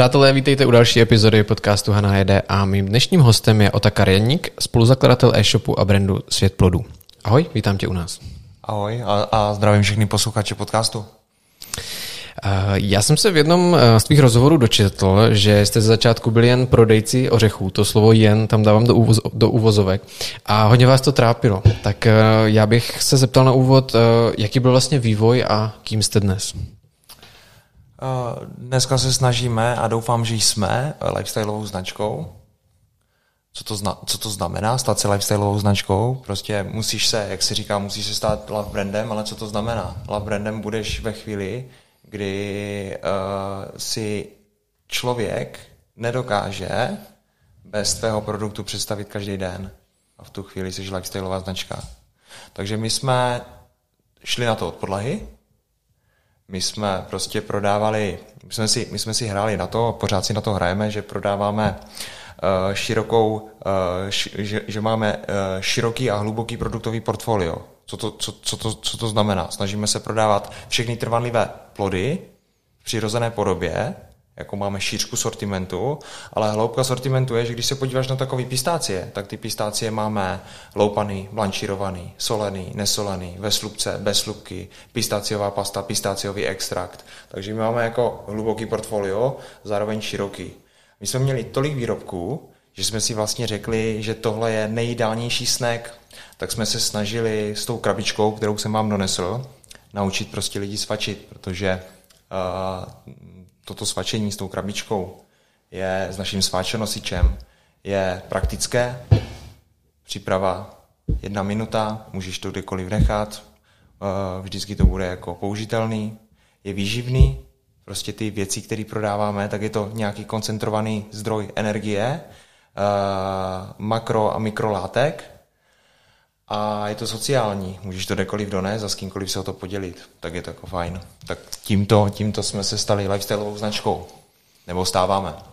Přátelé, vítejte u další epizody podcastu Hana jede a mým dnešním hostem je Otakar Janík, spoluzakladatel e-shopu a brandu Svět plodů. Ahoj, vítám tě u nás. Ahoj a, a zdravím všechny posluchače podcastu. Já jsem se v jednom z tvých rozhovorů dočetl, že jste ze začátku byli jen prodejci ořechů, to slovo jen tam dávám do, uvoz, do uvozovek a hodně vás to trápilo. Tak já bych se zeptal na úvod, jaký byl vlastně vývoj a kým jste dnes? Dneska se snažíme a doufám, že jsme lifestyleovou značkou. Co to, zna, co to znamená stát se lifestyleovou značkou? Prostě musíš se, jak se říká, musíš se stát love brandem, ale co to znamená? Love brandem budeš ve chvíli, kdy uh, si člověk nedokáže bez tvého produktu představit každý den. A v tu chvíli jsi lifestyleová značka. Takže my jsme šli na to od podlahy, my jsme prostě prodávali, my jsme si, my jsme si hráli na to, pořád si na to hrajeme, že prodáváme uh, širokou, uh, š, že, že máme uh, široký a hluboký produktový portfolio. Co to, co, co, to, co to znamená? Snažíme se prodávat všechny trvanlivé plody v přirozené podobě, jako máme šířku sortimentu, ale hloubka sortimentu je, že když se podíváš na takový pistácie, tak ty pistácie máme loupaný, blanšírovaný, solený, nesolený, ve slupce, bez slupky, pistáciová pasta, pistáciový extrakt. Takže my máme jako hluboký portfolio, zároveň široký. My jsme měli tolik výrobků, že jsme si vlastně řekli, že tohle je nejideálnější snack, tak jsme se snažili s tou krabičkou, kterou jsem vám donesl, naučit prostě lidi svačit, protože uh, toto svačení s tou krabičkou je s naším sváčenosičem je praktické, příprava jedna minuta, můžeš to kdekoliv nechat, eh, vždycky to bude jako použitelný, je výživný, prostě ty věci, které prodáváme, tak je to nějaký koncentrovaný zdroj energie, eh, makro a mikrolátek a je to sociální. Můžeš to kdekoliv donést a s kýmkoliv se o to podělit. Tak je to jako fajn. Tak tímto, tímto jsme se stali lifestyleovou značkou. Nebo stáváme.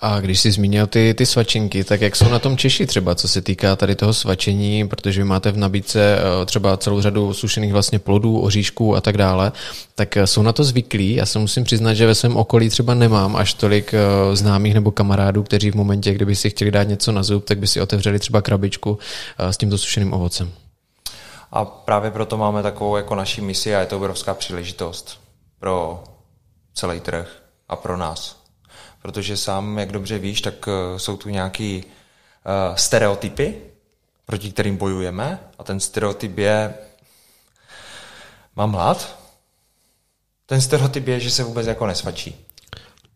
A když jsi zmínil ty, ty svačinky, tak jak jsou na tom Češi třeba, co se týká tady toho svačení, protože vy máte v nabídce eh, třeba celou řadu sušených vlastně plodů, oříšků a tak dále, tak eh, jsou na to zvyklí. Já se musím přiznat, že ve svém okolí třeba nemám až tolik eh, známých nebo kamarádů, kteří v momentě, kdyby si chtěli dát něco na zub, tak by si otevřeli třeba krabičku s tímto sušeným ovocem. A právě proto máme takovou jako naší misi a je to obrovská příležitost pro celý trh a pro nás protože sám, jak dobře víš, tak eh, jsou tu nějaký uh, stereotypy, proti kterým bojujeme a ten stereotyp je mám hlad. Ten stereotyp je, že se vůbec jako nesvačí.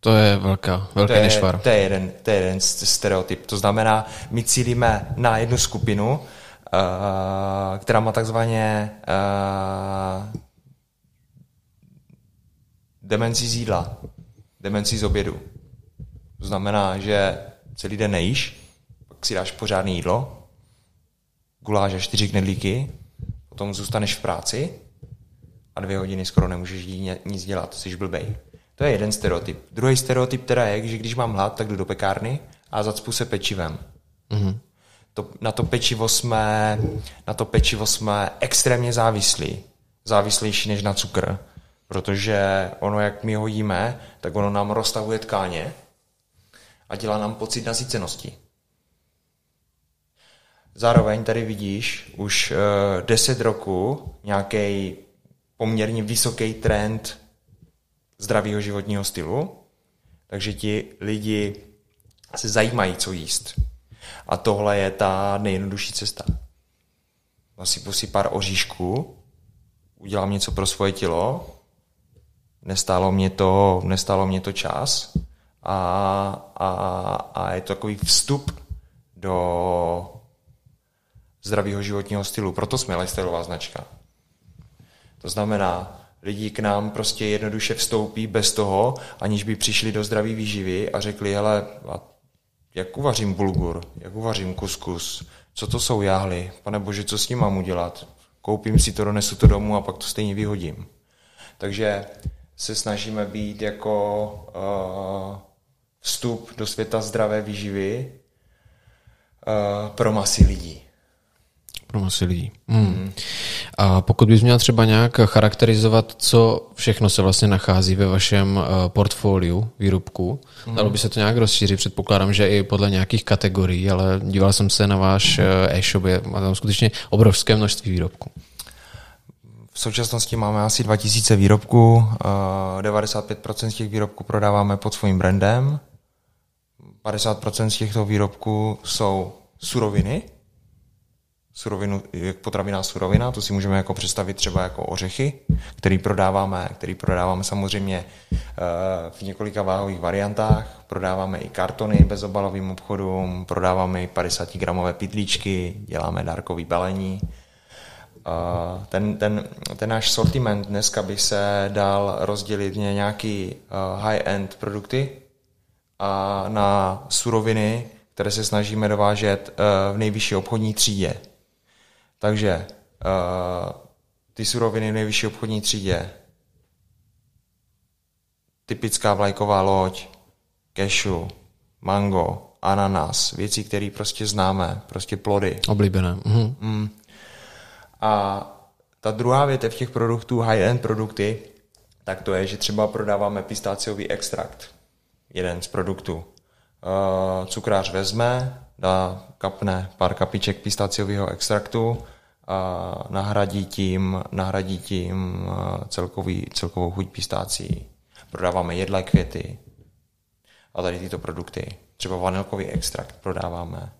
To je velká, velký to je, nešvar. To je, jeden, to je jeden stereotyp. To znamená, my cílíme na jednu skupinu, uh, která má takzvaně uh, demenci z jídla, demenci z obědu. To znamená, že celý den nejíš, pak si dáš pořádné jídlo, guláš a čtyři knedlíky, potom zůstaneš v práci a dvě hodiny skoro nemůžeš nic dělat, jsi blbej. To je jeden stereotyp. Druhý stereotyp teda je, že když mám hlad, tak jdu do pekárny a zacpu se pečivem. Mm-hmm. To, na, to pečivo jsme, na to pečivo jsme extrémně závislí. Závislejší než na cukr. Protože ono, jak my ho jíme, tak ono nám roztahuje tkáně a dělá nám pocit nasícenosti. Zároveň tady vidíš už uh, 10 roku nějaký poměrně vysoký trend zdravého životního stylu, takže ti lidi se zajímají, co jíst. A tohle je ta nejjednodušší cesta. Nasypu si pár oříšků, udělám něco pro svoje tělo, nestálo mě to, nestálo mě to čas a, a, a je to takový vstup do zdravého životního stylu. Proto jsme lifestyleová značka. To znamená, lidi k nám prostě jednoduše vstoupí bez toho, aniž by přišli do zdraví výživy a řekli, hele, jak uvařím bulgur, jak uvařím kuskus, co to jsou jáhly, pane bože, co s ním mám udělat? Koupím si to, donesu to domů a pak to stejně vyhodím. Takže se snažíme být jako uh, vstup do světa zdravé výživy uh, pro masy lidí. Pro masy lidí. Hmm. Hmm. A pokud bys měl třeba nějak charakterizovat, co všechno se vlastně nachází ve vašem uh, portfoliu výrobku, hmm. dalo by se to nějak rozšířit, předpokládám, že i podle nějakých kategorií, ale díval jsem se na váš uh, e-shop, je tam skutečně obrovské množství výrobků. V současnosti máme asi 2000 výrobků, 95% z těch výrobků prodáváme pod svým brandem, 50% z těchto výrobků jsou suroviny, surovinu, potraviná surovina, to si můžeme jako představit třeba jako ořechy, který prodáváme, který prodáváme samozřejmě eh, v několika váhových variantách, prodáváme i kartony bezobalovým obchodům, prodáváme i 50 gramové pitlíčky, děláme dárkový balení. Eh, ten, ten, ten náš sortiment dneska by se dal rozdělit na nějaký eh, high-end produkty a na suroviny, které se snažíme dovážet v nejvyšší obchodní třídě. Takže uh, ty suroviny v nejvyšší obchodní třídě, typická vlajková loď, cashew, mango, ananas, věci, které prostě známe, prostě plody. Oblíbené. Mhm. Mm. A ta druhá větev těch produktů, high-end produkty, tak to je, že třeba prodáváme pistáciový extrakt, jeden z produktů. Uh, cukrář vezme, dá, kapne pár kapiček pistáciového extraktu a nahradí tím, nahradí tím celkový, celkovou chuť pistácí. Prodáváme jedlé květy a tady tyto produkty. Třeba vanilkový extrakt prodáváme.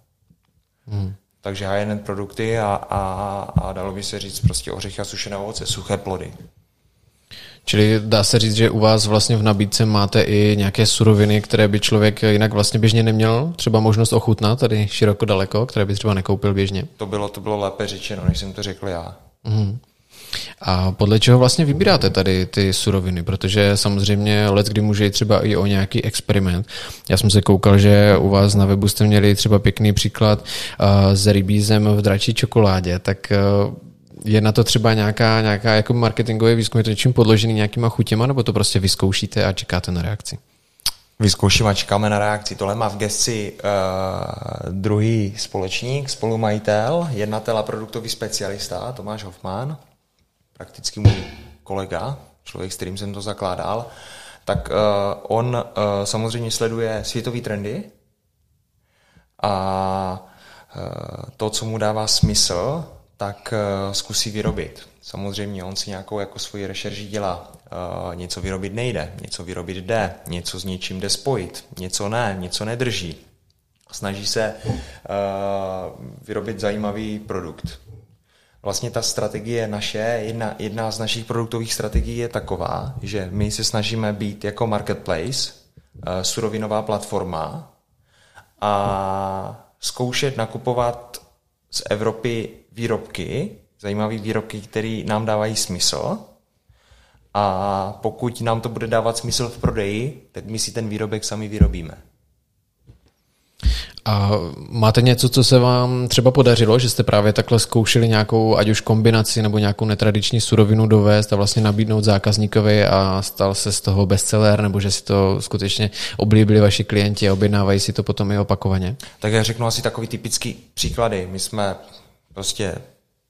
Hmm. Takže high-end produkty a, a, a dalo by se říct prostě ořechy a sušené ovoce, suché plody. Čili dá se říct, že u vás vlastně v nabídce máte i nějaké suroviny, které by člověk jinak vlastně běžně neměl třeba možnost ochutnat tady široko daleko, které by třeba nekoupil běžně. To bylo, to bylo lépe řečeno, než jsem to řekl já. Mm. A podle čeho vlastně vybíráte tady ty suroviny? Protože samozřejmě let, kdy může jít třeba i o nějaký experiment. Já jsem se koukal, že u vás na webu jste měli třeba pěkný příklad uh, s rybízem v dračí čokoládě, tak uh, je na to třeba nějaká, nějaká jako marketingový výzkum, je to něčím podložený nějakýma chutěma, nebo to prostě vyzkoušíte a čekáte na reakci? Vyzkoušíme a čekáme na reakci. Tohle má v gesci uh, druhý společník, spolumajitel, jednatel a produktový specialista Tomáš Hoffman, prakticky můj kolega, člověk, s kterým jsem to zakládal. Tak uh, on uh, samozřejmě sleduje světové trendy a to, co mu dává smysl, tak uh, zkusí vyrobit. Samozřejmě on si nějakou jako svoji rešerži dělá. Uh, něco vyrobit nejde, něco vyrobit jde, něco s něčím jde spojit, něco ne, něco nedrží. Snaží se uh, vyrobit zajímavý produkt. Vlastně ta strategie naše, jedna, jedna z našich produktových strategií je taková, že my se snažíme být jako marketplace, surovinová platforma a zkoušet nakupovat z Evropy výrobky, zajímavé výrobky, které nám dávají smysl. A pokud nám to bude dávat smysl v prodeji, tak my si ten výrobek sami vyrobíme. A máte něco, co se vám třeba podařilo, že jste právě takhle zkoušeli nějakou, ať už kombinaci nebo nějakou netradiční surovinu dovést a vlastně nabídnout zákazníkovi a stal se z toho bestseller, nebo že si to skutečně oblíbili vaši klienti a objednávají si to potom i opakovaně? Tak já řeknu asi takový typický příklady. My jsme prostě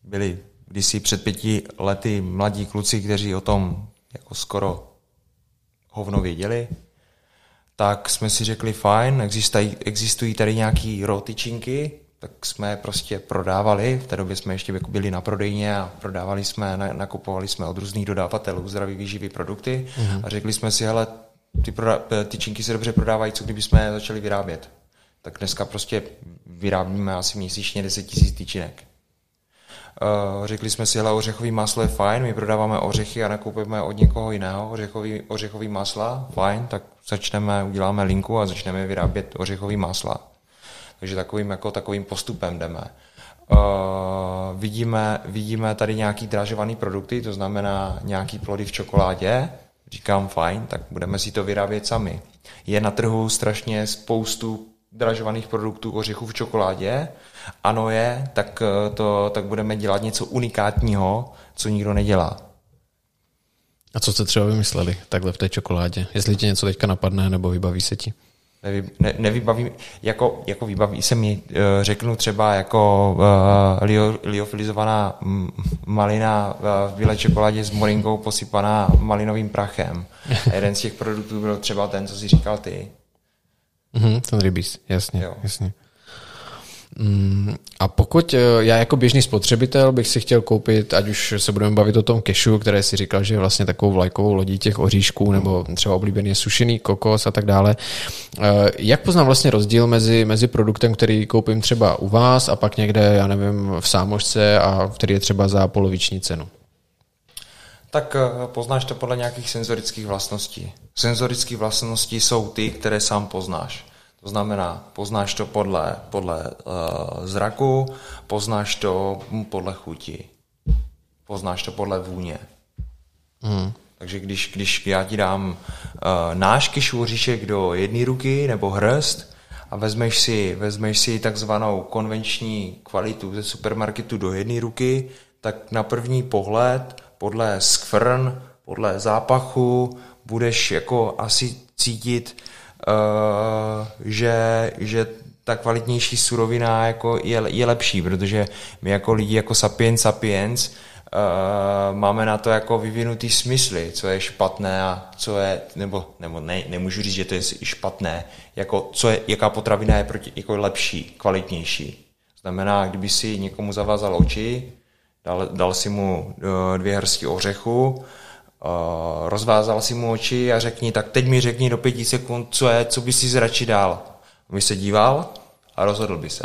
byli kdysi před pěti lety mladí kluci, kteří o tom jako skoro hovno věděli, tak jsme si řekli fajn, existují, existují tady nějaký rotyčinky, tak jsme prostě prodávali, v té době jsme ještě jako byli na prodejně a prodávali jsme, nakupovali jsme od různých dodavatelů zdraví výživý produkty mm-hmm. a řekli jsme si, hele, ty proda- tyčinky se dobře prodávají, co kdyby jsme je začali vyrábět. Tak dneska prostě vyrábíme asi měsíčně 10 000 tyčinek. Uh, řekli jsme si, hele, ořechový máslo je fajn, my prodáváme ořechy a nakoupíme od někoho jiného ořechový, ořechový másla, fajn, tak začneme, uděláme linku a začneme vyrábět ořechový másla. Takže takovým, jako takovým postupem jdeme. Uh, vidíme, vidíme tady nějaký dražovaný produkty, to znamená nějaký plody v čokoládě, říkám fajn, tak budeme si to vyrábět sami. Je na trhu strašně spoustu dražovaných produktů ořechů v čokoládě, ano je, tak, eh, to, tak budeme dělat něco unikátního, co nikdo nedělá. A co jste třeba vymysleli takhle v té čokoládě? Jestli ti něco teďka napadne, nebo vybaví se ti? Nevy, ne, nevybaví, jako, jako vybaví se mi, uh, řeknu třeba jako uh, lio, liofilizovaná malina v bílé čokoládě s morinkou posypaná malinovým prachem. A jeden z těch produktů byl třeba ten, co si říkal ty. Mm-hmm, ten rybíz, jasně, jo. jasně. Mm, a pokud eh, já jako běžný spotřebitel bych si chtěl koupit, ať už se budeme bavit o tom kešu, které si říkal, že je vlastně takovou vlajkovou lodí těch oříšků, nebo třeba oblíbený sušený kokos a tak dále. Eh, jak poznám vlastně rozdíl mezi, mezi produktem, který koupím třeba u vás a pak někde, já nevím, v sámošce a který je třeba za poloviční cenu? Tak eh, poznáš to podle nějakých senzorických vlastností. Senzorické vlastnosti jsou ty, které sám poznáš. To znamená, poznáš to podle, podle uh, zraku, poznáš to podle chuti, poznáš to podle vůně. Mm. Takže když, když já ti dám uh, náš kišvoříšek do jedné ruky nebo hrst a vezmeš si, vezmeš si takzvanou konvenční kvalitu ze supermarketu do jedné ruky, tak na první pohled podle skvrn, podle zápachu budeš jako asi cítit, uh, že, že ta kvalitnější surovina jako je, je lepší, protože my jako lidi, jako sapiens sapiens, uh, máme na to jako vyvinutý smysly, co je špatné a co je, nebo, nebo ne, nemůžu říct, že to je špatné, jako co je, jaká potravina je proti, jako lepší, kvalitnější. Znamená, kdyby si někomu zavázal oči, dal, dal si mu uh, dvě hrsti ořechu, Uh, rozvázal si mu oči a řekni, tak teď mi řekni do pěti sekund, co je, co by si radši dál. By se díval a rozhodl by se.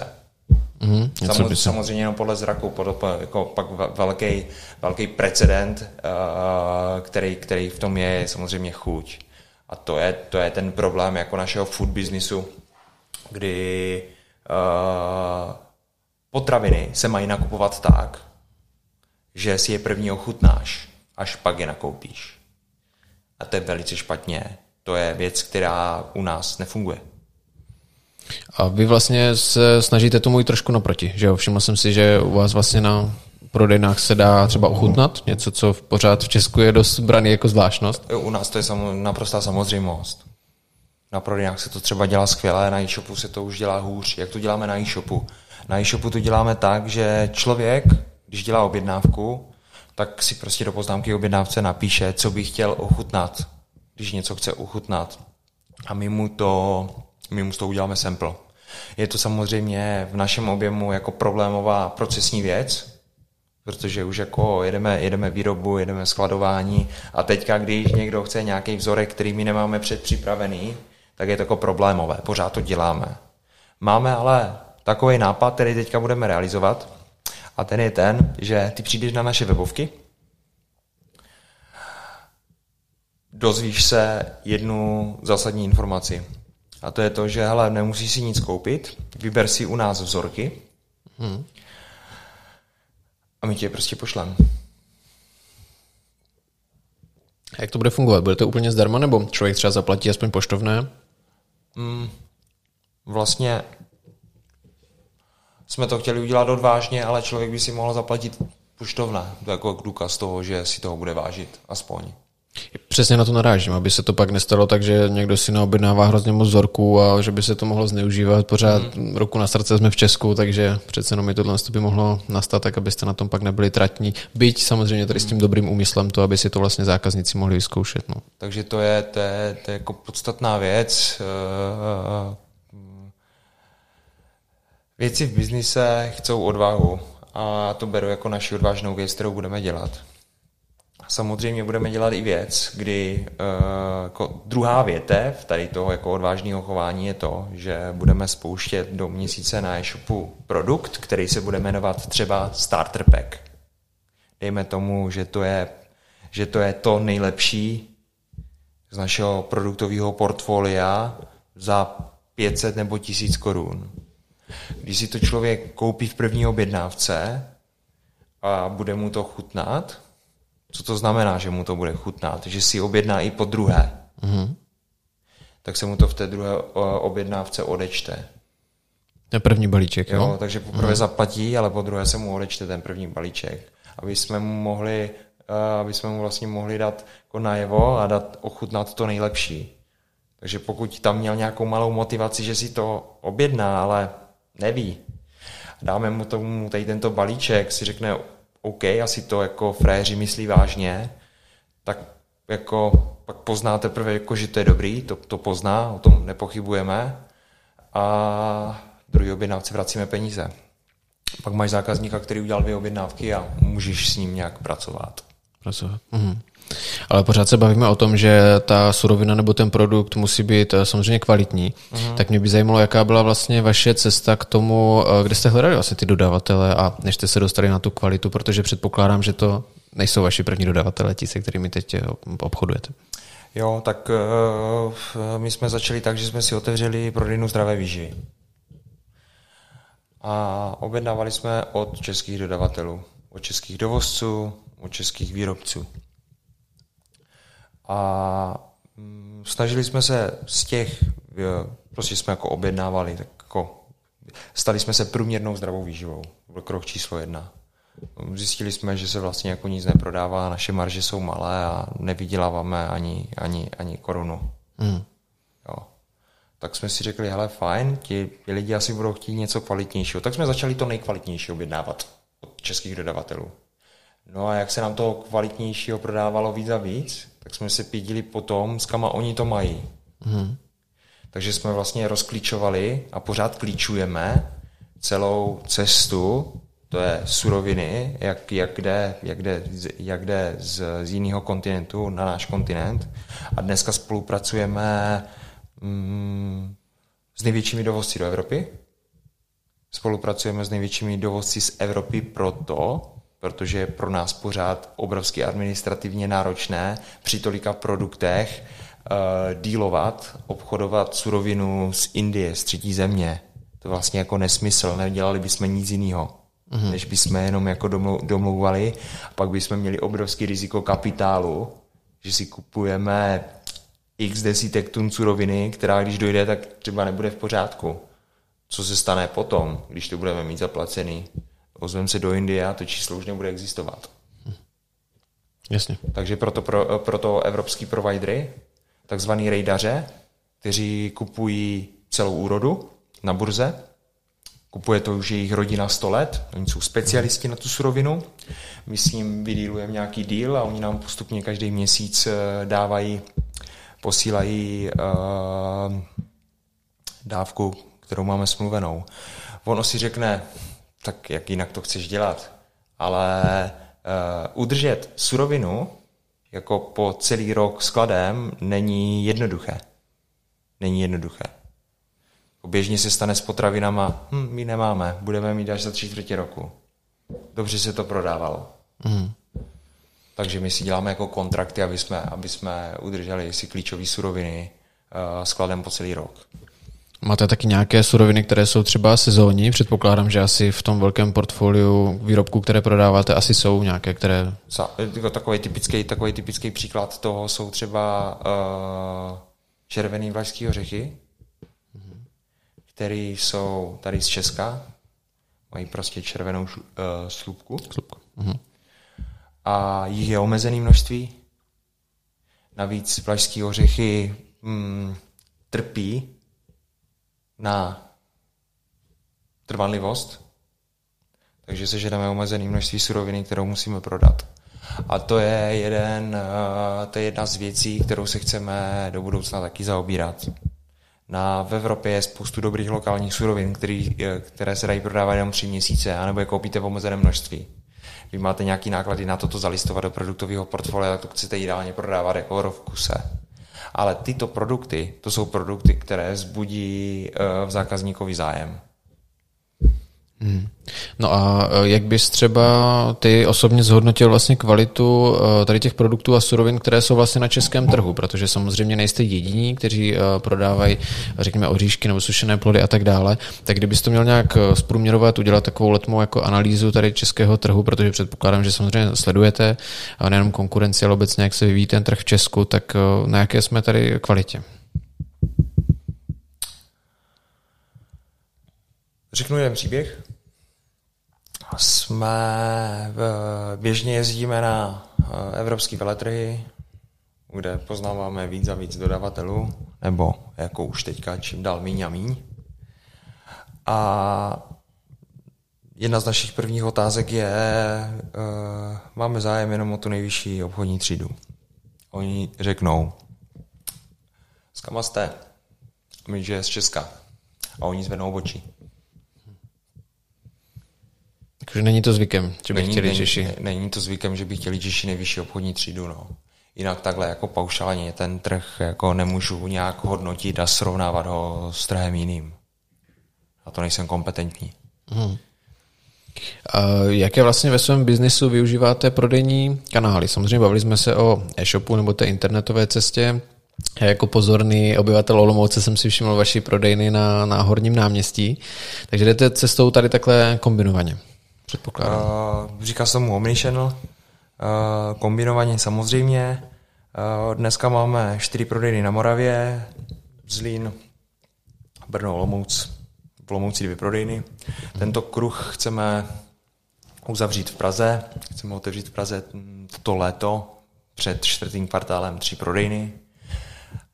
Mm, samozřejmě, by se... samozřejmě jenom podle zraku, podle, jako pak velký, velký precedent, uh, který, který v tom je, je samozřejmě chuť. A to je, to je ten problém jako našeho food businessu, kdy uh, potraviny se mají nakupovat tak, že si je první ochutnáš až pak je nakoupíš. A to je velice špatně. To je věc, která u nás nefunguje. A vy vlastně se snažíte tomu i trošku naproti, že jo? Všiml jsem si, že u vás vlastně na prodejnách se dá třeba ochutnat, něco, co v pořád v Česku je dost braný jako zvláštnost? U nás to je sam, naprostá samozřejmost. Na prodejnách se to třeba dělá skvěle, na e-shopu se to už dělá hůř. Jak to děláme na e-shopu? Na e-shopu to děláme tak, že člověk, když dělá objednávku, tak si prostě do poznámky objednávce napíše, co by chtěl ochutnat, když něco chce ochutnat. A my mu to, my mu to uděláme sample. Je to samozřejmě v našem objemu jako problémová procesní věc, protože už jako jedeme, jedeme výrobu, jedeme skladování a teďka, když někdo chce nějaký vzorek, který my nemáme předpřipravený, tak je to jako problémové, pořád to děláme. Máme ale takový nápad, který teďka budeme realizovat, a ten je ten, že ty přijdeš na naše webovky, dozvíš se jednu zásadní informaci. A to je to, že hele, nemusíš si nic koupit, vyber si u nás vzorky hmm. a my tě je prostě pošlem. A jak to bude fungovat? Bude to úplně zdarma, nebo člověk třeba zaplatí aspoň poštovné? Hmm. Vlastně jsme to chtěli udělat odvážně, ale člověk by si mohl zaplatit poštovné, to jako důkaz toho, že si toho bude vážit, aspoň. Přesně na to narážím, aby se to pak nestalo tak, že někdo si naobjednává hrozně moc vzorků a že by se to mohlo zneužívat. Pořád mm. ruku na srdce jsme v Česku, takže přece jenom mi tohle by mohlo nastat, tak abyste na tom pak nebyli tratní. Byť samozřejmě tady s tím dobrým úmyslem to, aby si to vlastně zákazníci mohli vyzkoušet. No. Takže to je, to je, to je jako podstatná věc. Věci v biznise chcou odvahu a to beru jako naši odvážnou věc, kterou budeme dělat. Samozřejmě budeme dělat i věc, kdy jako druhá větev tady toho jako odvážného chování je to, že budeme spouštět do měsíce na e-shopu produkt, který se bude jmenovat třeba Starter Pack. Dejme tomu, že to je, že to, je to nejlepší z našeho produktového portfolia za 500 nebo 1000 korun. Když si to člověk koupí v první objednávce a bude mu to chutnat, co to znamená, že mu to bude chutnat? Že si objedná i po druhé. Mm-hmm. Tak se mu to v té druhé objednávce odečte. Ten první balíček, jo? jo takže poprvé mm. zaplatí, ale po druhé se mu odečte ten první balíček. Aby jsme mu mohli, aby jsme mu vlastně mohli dát jako najevo a dát ochutnat to nejlepší. Takže pokud tam měl nějakou malou motivaci, že si to objedná, ale neví, dáme mu tomu tady tento balíček, si řekne, OK, asi to jako fréři myslí vážně, tak jako pak pozná teprve, jako, že to je dobrý, to, to pozná, o tom nepochybujeme a druhý objednávce vracíme peníze. Pak máš zákazníka, který udělal dvě objednávky a můžeš s ním nějak pracovat. Pracovat. Mhm. Ale pořád se bavíme o tom, že ta surovina nebo ten produkt musí být eh, samozřejmě kvalitní. Mhm. Tak mě by zajímalo, jaká byla vlastně vaše cesta k tomu, eh, kde jste hledali vlastně ty dodavatele a než jste se dostali na tu kvalitu, protože předpokládám, že to nejsou vaši první dodavatele, ti, se kterými teď eh, obchodujete. Jo, tak uh, my jsme začali tak, že jsme si otevřeli prodejnu zdravé výživy. A objednávali jsme od českých dodavatelů, od českých dovozců, od českých výrobců. A mm, snažili jsme se z těch, prostě jsme jako objednávali, tak jako stali jsme se průměrnou zdravou výživou. Byl krok číslo jedna. Zjistili jsme, že se vlastně jako nic neprodává, naše marže jsou malé a nevyděláváme ani, ani, ani korunu. Hmm. Jo. Tak jsme si řekli, hele fajn, ti, ti lidi asi budou chtít něco kvalitnějšího. Tak jsme začali to nejkvalitnější objednávat od českých dodavatelů. No a jak se nám toho kvalitnějšího prodávalo víc a víc, tak jsme se pídili po tom, s kama oni to mají. Hmm. Takže jsme vlastně rozklíčovali a pořád klíčujeme celou cestu to je suroviny, jak, jak jde, jak jde, jak jde z, z jiného kontinentu na náš kontinent. A dneska spolupracujeme mm, s největšími dovozci do Evropy. Spolupracujeme s největšími dovozci z Evropy proto, protože je pro nás pořád obrovsky administrativně náročné při tolika produktech uh, dílovat, obchodovat surovinu z Indie, z třetí země. To vlastně jako nesmysl, nedělali bychom nic jiného mm-hmm. než bychom jenom jako domlouvali. A pak bychom měli obrovský riziko kapitálu, že si kupujeme x desítek tun suroviny, která když dojde, tak třeba nebude v pořádku. Co se stane potom, když to budeme mít zaplacený? Ozveme se do Indie a to číslo už nebude existovat. Jasně. Takže proto, pro, proto evropský providery, takzvaný rejdaře, kteří kupují celou úrodu na burze, kupuje to už jejich rodina 100 let, oni jsou specialisti na tu surovinu, my s ním vydílujeme nějaký díl a oni nám postupně každý měsíc eh, dávají, posílají uh, dávku, kterou máme smluvenou. Ono si řekne, tak jak jinak to chceš dělat, ale uh, udržet surovinu jako po celý rok skladem není jednoduché. Není jednoduché. Běžně se stane s potravinama, hm, my nemáme, budeme mít až za tři čtvrtě roku. Dobře se to prodávalo. Mm. Takže my si děláme jako kontrakty, aby jsme, aby jsme udrželi si klíčové suroviny uh, skladem po celý rok. Máte taky nějaké suroviny, které jsou třeba sezónní? Předpokládám, že asi v tom velkém portfoliu výrobků, které prodáváte, asi jsou nějaké, které... Jako takový typický, takový typický příklad toho jsou třeba uh, červený vlašský ořechy, který jsou tady z Česka, mají prostě červenou uh, slupku. slupku. Uh-huh. A jich je omezené množství. Navíc vlašské ořechy mm, trpí na trvanlivost, takže sežereme omezené množství suroviny, kterou musíme prodat. A to je, jeden, uh, to je jedna z věcí, kterou se chceme do budoucna taky zaobírat. Na, v Evropě je spoustu dobrých lokálních surovin, který, eh, které se dají prodávat jenom tři měsíce, anebo je koupíte v omezeném množství. Vy máte nějaký náklady na toto zalistovat do produktového portfolia, tak to chcete ideálně prodávat jako v kuse. Ale tyto produkty, to jsou produkty, které zbudí uh, v zákazníkový zájem. Hmm. No a e, jak bys třeba ty osobně zhodnotil vlastně kvalitu e, tady těch produktů a surovin, které jsou vlastně na českém trhu, protože samozřejmě nejste jediní, kteří e, prodávají, řekněme, oříšky nebo sušené plody a tak dále, tak kdybys to měl nějak zprůměrovat, udělat takovou letmou jako analýzu tady českého trhu, protože předpokládám, že samozřejmě sledujete nejenom konkurenci, ale obecně jak se vyvíjí ten trh v Česku, tak na jaké jsme tady kvalitě? Řeknu jeden příběh. Jsme běžně jezdíme na eh, evropské veletrhy, kde poznáváme víc a víc dodavatelů. nebo jako už teďka čím dál míň a míň. A jedna z našich prvních otázek je, uh, máme zájem jenom o tu nejvyšší obchodní třídu. Oni řeknou, s kama jste? My, že je z Česka. A oni zvednou oči. Takže není to zvykem, že by není, chtěli není, Češi. ne- Není to zvykem, že by chtěli Češi nejvyšší obchodní třídu. No. Jinak takhle jako paušálně ten trh jako nemůžu nějak hodnotit a srovnávat ho s trhem jiným. A to nejsem kompetentní. A jaké vlastně ve svém biznisu využíváte prodejní kanály? Samozřejmě bavili jsme se o e-shopu nebo té internetové cestě. Já jako pozorný obyvatel Olomouce jsem si všiml vaši prodejny na, na Horním náměstí. Takže jdete cestou tady takhle kombinovaně, předpokládám. Uh, říká se tomu omnichannel, uh, kombinovaně samozřejmě. Uh, dneska máme čtyři prodejny na Moravě, Zlín, Brno, Olomouc, v Olomouci dvě prodejny. Tento kruh chceme uzavřít v Praze, chceme otevřít v Praze toto léto před čtvrtým kvartálem tři prodejny,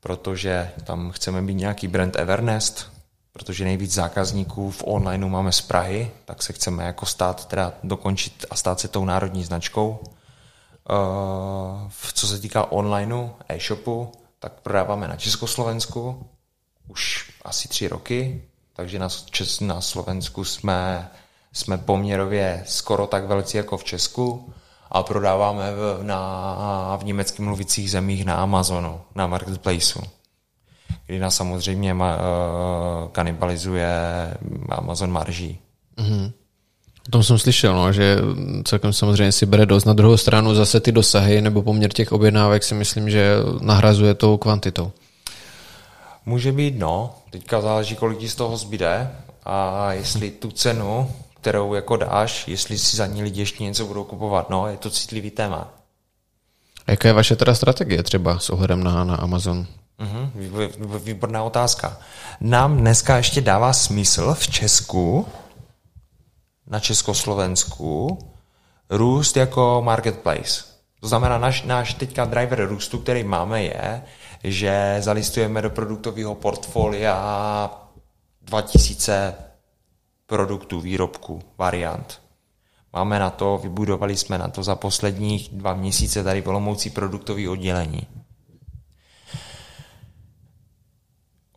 protože tam chceme být nějaký brand Evernest, protože nejvíc zákazníků v onlineu máme z Prahy, tak se chceme jako stát, teda dokončit a stát se tou národní značkou. Uh, co se týká onlineu, e-shopu, tak prodáváme na Československu už asi tři roky, takže na, Čes, na Slovensku jsme, jsme poměrově skoro tak velcí jako v Česku a prodáváme v, na, v německy mluvících zemích na Amazonu, na Marketplaceu kdy nás samozřejmě ma, uh, kanibalizuje Amazon marží. O tom jsem slyšel, no, že celkem samozřejmě si bere dost. Na druhou stranu zase ty dosahy nebo poměr těch objednávek si myslím, že nahrazuje tou kvantitou. Může být, no. Teďka záleží, kolik ti z toho zbyde a jestli tu cenu, kterou jako dáš, jestli si za ní lidi ještě něco budou kupovat. No, je to citlivý téma. Jaká je vaše teda strategie třeba s ohledem na, na Amazon? Mhm, vý- výborná otázka. Nám dneska ještě dává smysl v Česku, na Československu, růst jako marketplace. To znamená, náš, náš teďka driver růstu, který máme, je, že zalistujeme do produktového portfolia 2000 produktů, výrobků, variant. Máme na to, vybudovali jsme na to za posledních dva měsíce tady v Olomouci produktový oddělení.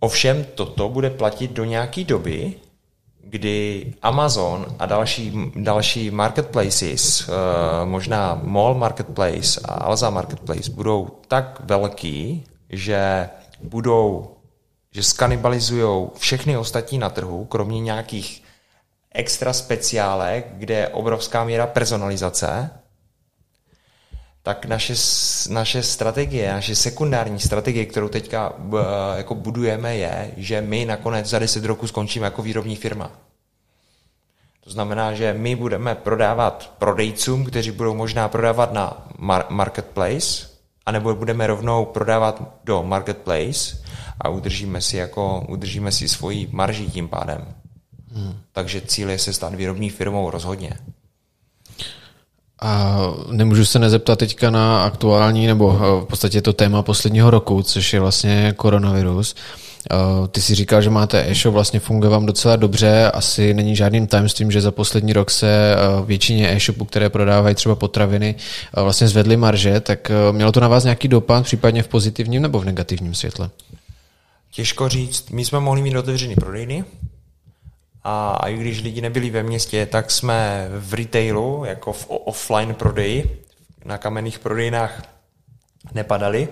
Ovšem toto bude platit do nějaké doby, kdy Amazon a další, další marketplaces, eh, možná Mall Marketplace a Alza Marketplace, budou tak velký, že budou, že skanibalizují všechny ostatní na trhu, kromě nějakých extra speciálek, kde je obrovská míra personalizace, tak naše, naše strategie, naše sekundární strategie, kterou teďka uh, jako budujeme, je, že my nakonec za 10 roků skončíme jako výrobní firma. To znamená, že my budeme prodávat prodejcům, kteří budou možná prodávat na mar- marketplace, anebo budeme rovnou prodávat do marketplace a udržíme si, jako, udržíme si svoji marži tím pádem. Hmm. Takže cíl je se stát výrobní firmou rozhodně. A nemůžu se nezeptat teďka na aktuální, nebo v podstatě to téma posledního roku, což je vlastně koronavirus. Ty si říkal, že máte e-shop, vlastně funguje vám docela dobře, asi není žádným tajemstvím, že za poslední rok se většině e-shopů, které prodávají třeba potraviny, vlastně zvedly marže, tak mělo to na vás nějaký dopad, případně v pozitivním nebo v negativním světle? Těžko říct. My jsme mohli mít otevřený prodejny, a i když lidi nebyli ve městě, tak jsme v retailu, jako v offline prodeji, na kamenných prodejnách nepadali.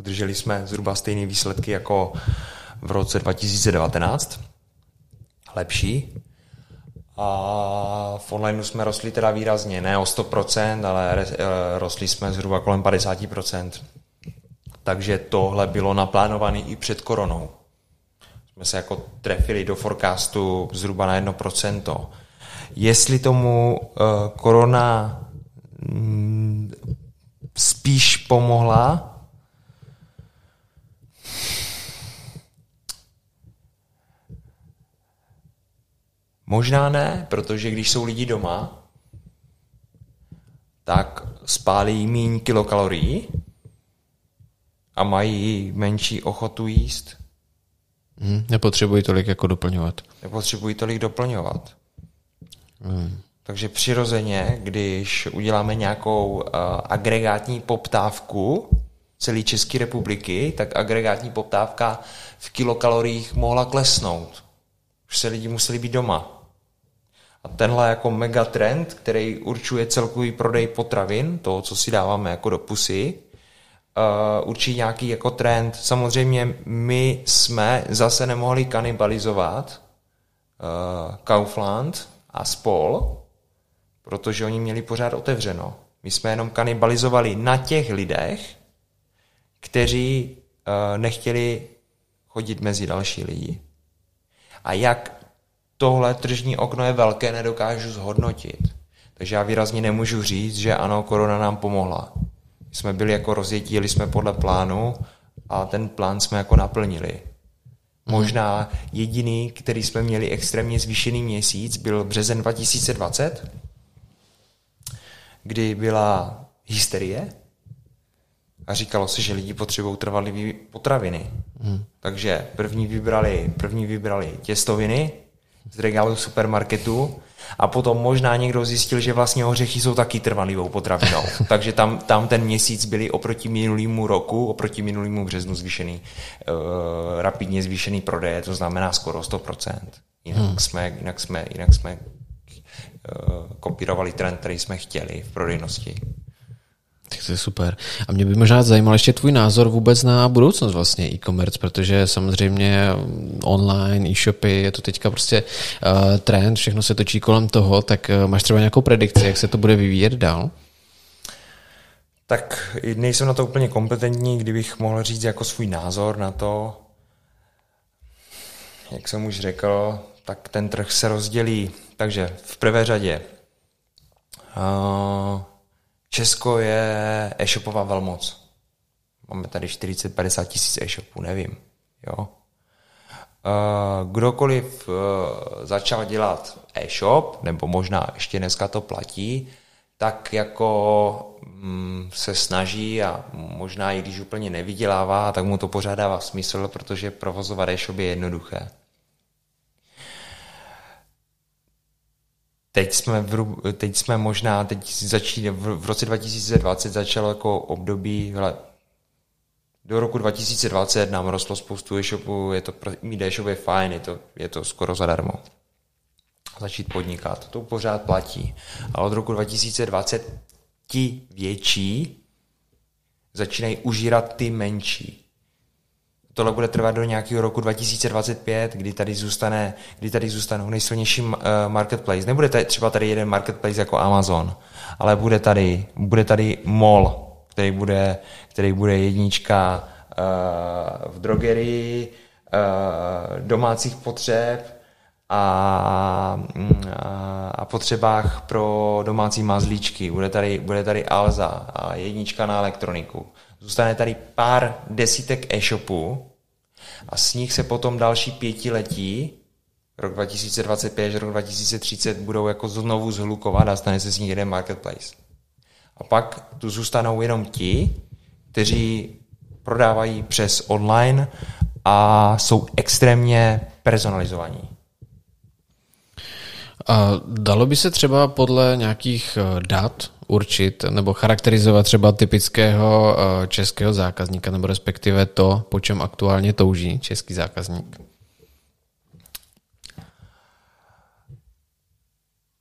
Udrželi jsme zhruba stejné výsledky jako v roce 2019. Lepší. A v onlineu jsme rostli teda výrazně, ne o 100%, ale rostli jsme zhruba kolem 50%. Takže tohle bylo naplánované i před koronou jsme se jako trefili do forecastu zhruba na 1%. Jestli tomu uh, korona mm, spíš pomohla, Možná ne, protože když jsou lidi doma, tak spálí méně kilokalorií a mají menší ochotu jíst. Hmm, nepotřebují tolik jako doplňovat. Nepotřebují tolik doplňovat. Hmm. Takže přirozeně, když uděláme nějakou uh, agregátní poptávku celé České republiky, tak agregátní poptávka v kilokaloriích mohla klesnout. Už se lidi museli být doma. A tenhle jako megatrend, který určuje celkový prodej potravin, toho, co si dáváme jako do pusy, uh, určí nějaký jako trend. Samozřejmě my jsme zase nemohli kanibalizovat uh, Kaufland a Spol, protože oni měli pořád otevřeno. My jsme jenom kanibalizovali na těch lidech, kteří uh, nechtěli chodit mezi další lidi. A jak tohle tržní okno je velké, nedokážu zhodnotit. Takže já výrazně nemůžu říct, že ano, korona nám pomohla. Jsme byli jako rozjetí, jeli jsme podle plánu a ten plán jsme jako naplnili. Možná jediný, který jsme měli extrémně zvýšený měsíc, byl březen 2020, kdy byla hysterie a říkalo se, že lidi potřebují trvalé potraviny. Hmm. Takže první vybrali, první vybrali těstoviny z regálu supermarketu a potom možná někdo zjistil, že vlastně ořechy jsou taky trvalivou potravinou. Takže tam, tam ten měsíc byly oproti minulému roku, oproti minulému březnu zvýšený, uh, rapidně zvýšený prodej, to znamená skoro 100%. Jinak hmm. jsme, jinak jsme, jinak jsme uh, kopírovali trend, který jsme chtěli v prodejnosti. Tak to je super. A mě by možná zajímal ještě tvůj názor vůbec na budoucnost vlastně e-commerce, protože samozřejmě online, e-shopy, je to teďka prostě uh, trend, všechno se točí kolem toho, tak uh, máš třeba nějakou predikci, jak se to bude vyvíjet dál? Tak nejsem na to úplně kompetentní, kdybych mohl říct jako svůj názor na to. Jak jsem už řekl, tak ten trh se rozdělí. Takže v prvé řadě uh, Česko je e-shopová velmoc. Máme tady 40-50 tisíc e-shopů, nevím. Jo? Kdokoliv e, začal dělat e-shop, nebo možná ještě dneska to platí, tak jako mm, se snaží a možná i když úplně nevydělává, tak mu to pořád dává smysl, protože provozovat e-shop je jednoduché. Teď jsme, v, teď jsme možná, teď začíná, v, v roce 2020 začalo jako období, hele, do roku 2020 nám rostlo spoustu e-shopů, je to, mít e-shop je fajn, je to, je to skoro zadarmo. Začít podnikat, to pořád platí. A od roku 2020 ti větší začínají užírat ty menší tohle bude trvat do nějakého roku 2025, kdy tady, zůstane, kdy tady zůstanou nejsilnější uh, marketplace. Nebude tady třeba tady jeden marketplace jako Amazon, ale bude tady, bude tady mall, který bude, který bude jednička uh, v drogerii, uh, domácích potřeb a, a potřebách pro domácí mazlíčky. Bude tady, bude tady Alza a jednička na elektroniku. Zůstane tady pár desítek e-shopů a z nich se potom další pětiletí, rok 2025 až rok 2030, budou jako znovu zhlukovat a stane se z nich jeden marketplace. A pak tu zůstanou jenom ti, kteří prodávají přes online a jsou extrémně personalizovaní. A dalo by se třeba podle nějakých eh, dat určit nebo charakterizovat třeba typického eh, českého zákazníka, nebo respektive to, po čem aktuálně touží český zákazník?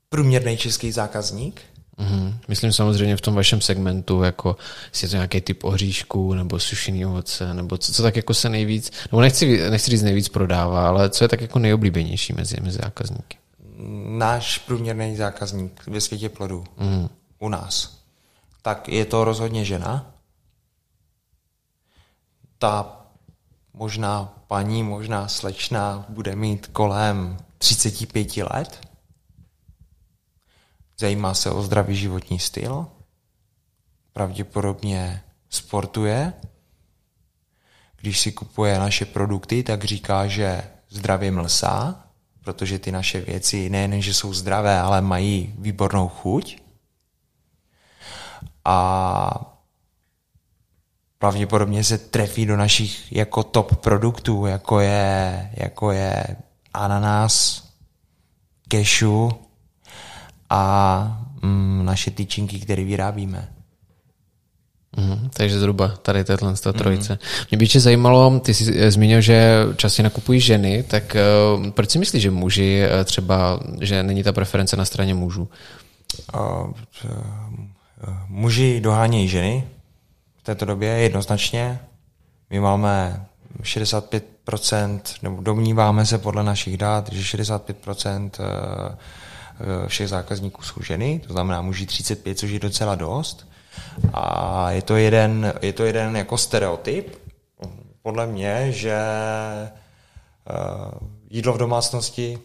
Průměrný český zákazník? Mm-hmm. Myslím samozřejmě v tom vašem segmentu, jako jestli je to nějaký typ ohříšku nebo sušený ovoce, nebo co, co tak jako se nejvíc, nebo nechci, nechci říct nejvíc prodává, ale co je tak jako nejoblíbenější mezi, mezi zákazníky? Náš průměrný zákazník ve světě plodů. Mm u nás, tak je to rozhodně žena. Ta možná paní, možná slečna bude mít kolem 35 let. Zajímá se o zdravý životní styl. Pravděpodobně sportuje. Když si kupuje naše produkty, tak říká, že zdravě mlsá, protože ty naše věci nejen, že jsou zdravé, ale mají výbornou chuť a pravděpodobně se trefí do našich jako top produktů, jako je, jako je ananas, kešu a mm, naše tyčinky, které vyrábíme. Mm, takže zhruba tady téhle trojice. Mm. Mě by tě zajímalo, ty jsi zmínil, že časně nakupují ženy, tak uh, proč si myslíš, že muži uh, třeba, že není ta preference na straně mužů? Uh, muži dohánějí ženy v této době jednoznačně. My máme 65%, nebo domníváme se podle našich dát, že 65% všech zákazníků jsou ženy, to znamená muži 35, což je docela dost. A je to jeden, je to jeden jako stereotyp, podle mě, že uh, jídlo v domácnosti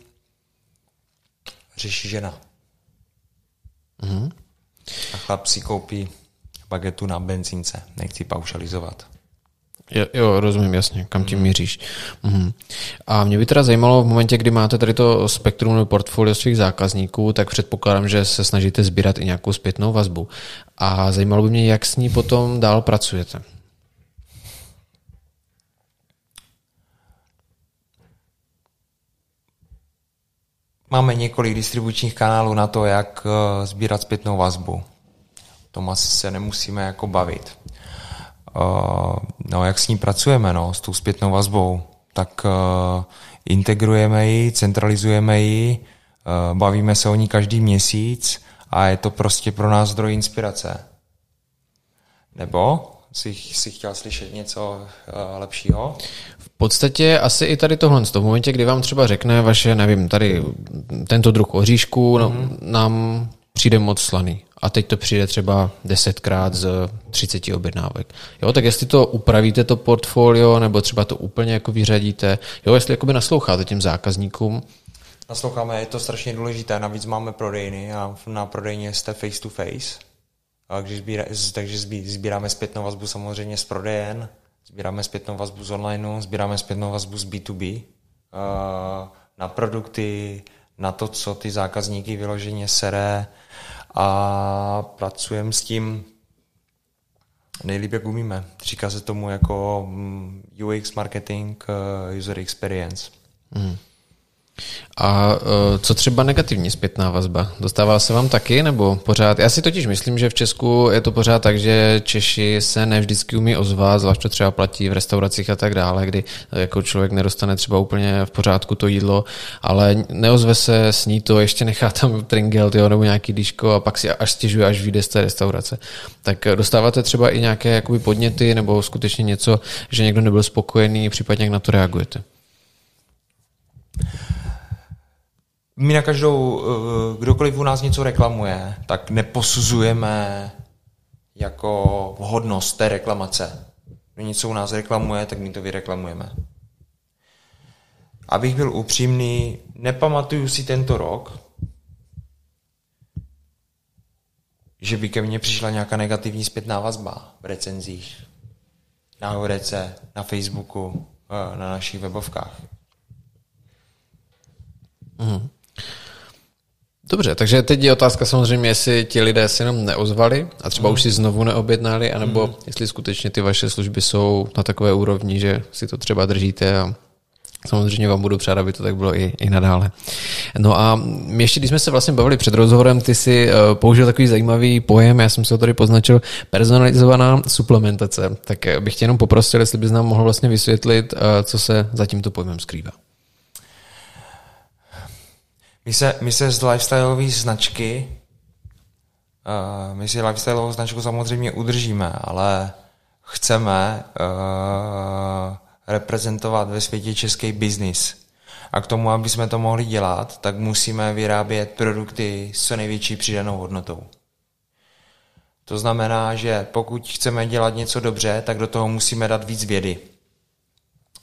řeší žena. Mm-hmm. A chlap si koupí bagetu na benzínce. Nechci paušalizovat. Jo, jo, rozumím, jasně, kam tím mhm. míříš. Mhm. A mě by teda zajímalo, v momentě, kdy máte tady to spektrum nebo portfolio svých zákazníků, tak předpokládám, že se snažíte sbírat i nějakou zpětnou vazbu. A zajímalo by mě, jak s ní potom dál pracujete. Máme několik distribučních kanálů na to, jak eh, sbírat zpětnou vazbu. Tom asi se nemusíme jako bavit. Uh, no, jak s ní pracujeme, no, s tou zpětnou vazbou, tak uh, integrujeme ji, centralizujeme ji, uh, bavíme se o ní každý měsíc a je to prostě pro nás zdroj inspirace. Nebo si, si chtěl slyšet něco uh, lepšího? V podstatě asi i tady tohle, v momentě, kdy vám třeba řekne vaše, nevím, tady tento druh oříšku mm-hmm. nám přijde moc slaný a teď to přijde třeba desetkrát z 30 objednávek. Jo, tak jestli to upravíte to portfolio, nebo třeba to úplně jako vyřadíte, jo, jestli jakoby nasloucháte těm zákazníkům, Nasloucháme, je to strašně důležité, navíc máme prodejny a na prodejně jste face to face, a když sbíra, takže sbíráme zpětnou vazbu samozřejmě z prodejen, sbíráme zpětnou vazbu z online, sbíráme zpětnou vazbu z B2B, na produkty, na to, co ty zákazníky vyloženě sere, a pracujeme s tím nejlíp, jak umíme. Říká se tomu jako mm, UX marketing, uh, user experience. Mm. A e, co třeba negativní zpětná vazba? Dostává se vám taky nebo pořád? Já si totiž myslím, že v Česku je to pořád tak, že Češi se ne vždycky umí ozvat, zvlášť to třeba platí v restauracích a tak dále, kdy jako člověk nedostane třeba úplně v pořádku to jídlo, ale neozve se, sní to, ještě nechá tam tringel tyjo, nebo nějaký dýško a pak si až stěžuje, až vyjde z té restaurace. Tak dostáváte třeba i nějaké jakoby podněty nebo skutečně něco, že někdo nebyl spokojený, případně jak na to reagujete? My na každou, eh, kdokoliv u nás něco reklamuje, tak neposuzujeme jako vhodnost té reklamace. Kdo něco u nás reklamuje, tak my to vyreklamujeme. Abych byl upřímný, nepamatuju si tento rok, že by ke mně přišla nějaká negativní zpětná vazba v recenzích, na Horece, na Facebooku, eh, na našich webovkách. Mm. Dobře, takže teď je otázka samozřejmě, jestli ti lidé se jenom neozvali a třeba mm. už si znovu neobjednali, anebo mm. jestli skutečně ty vaše služby jsou na takové úrovni, že si to třeba držíte a Samozřejmě vám budu přát, aby to tak bylo i, i nadále. No a my ještě, když jsme se vlastně bavili před rozhovorem, ty si uh, použil takový zajímavý pojem, já jsem se ho tady poznačil, personalizovaná suplementace. Tak eh, bych tě jenom poprosil, jestli bys nám mohl vlastně vysvětlit, uh, co se za tímto pojmem skrývá. My se, my se z lifestyleové značky, uh, my si lifestyleovou značku samozřejmě udržíme, ale chceme uh, reprezentovat ve světě český biznis. A k tomu, aby jsme to mohli dělat, tak musíme vyrábět produkty s co největší přidanou hodnotou. To znamená, že pokud chceme dělat něco dobře, tak do toho musíme dát víc vědy.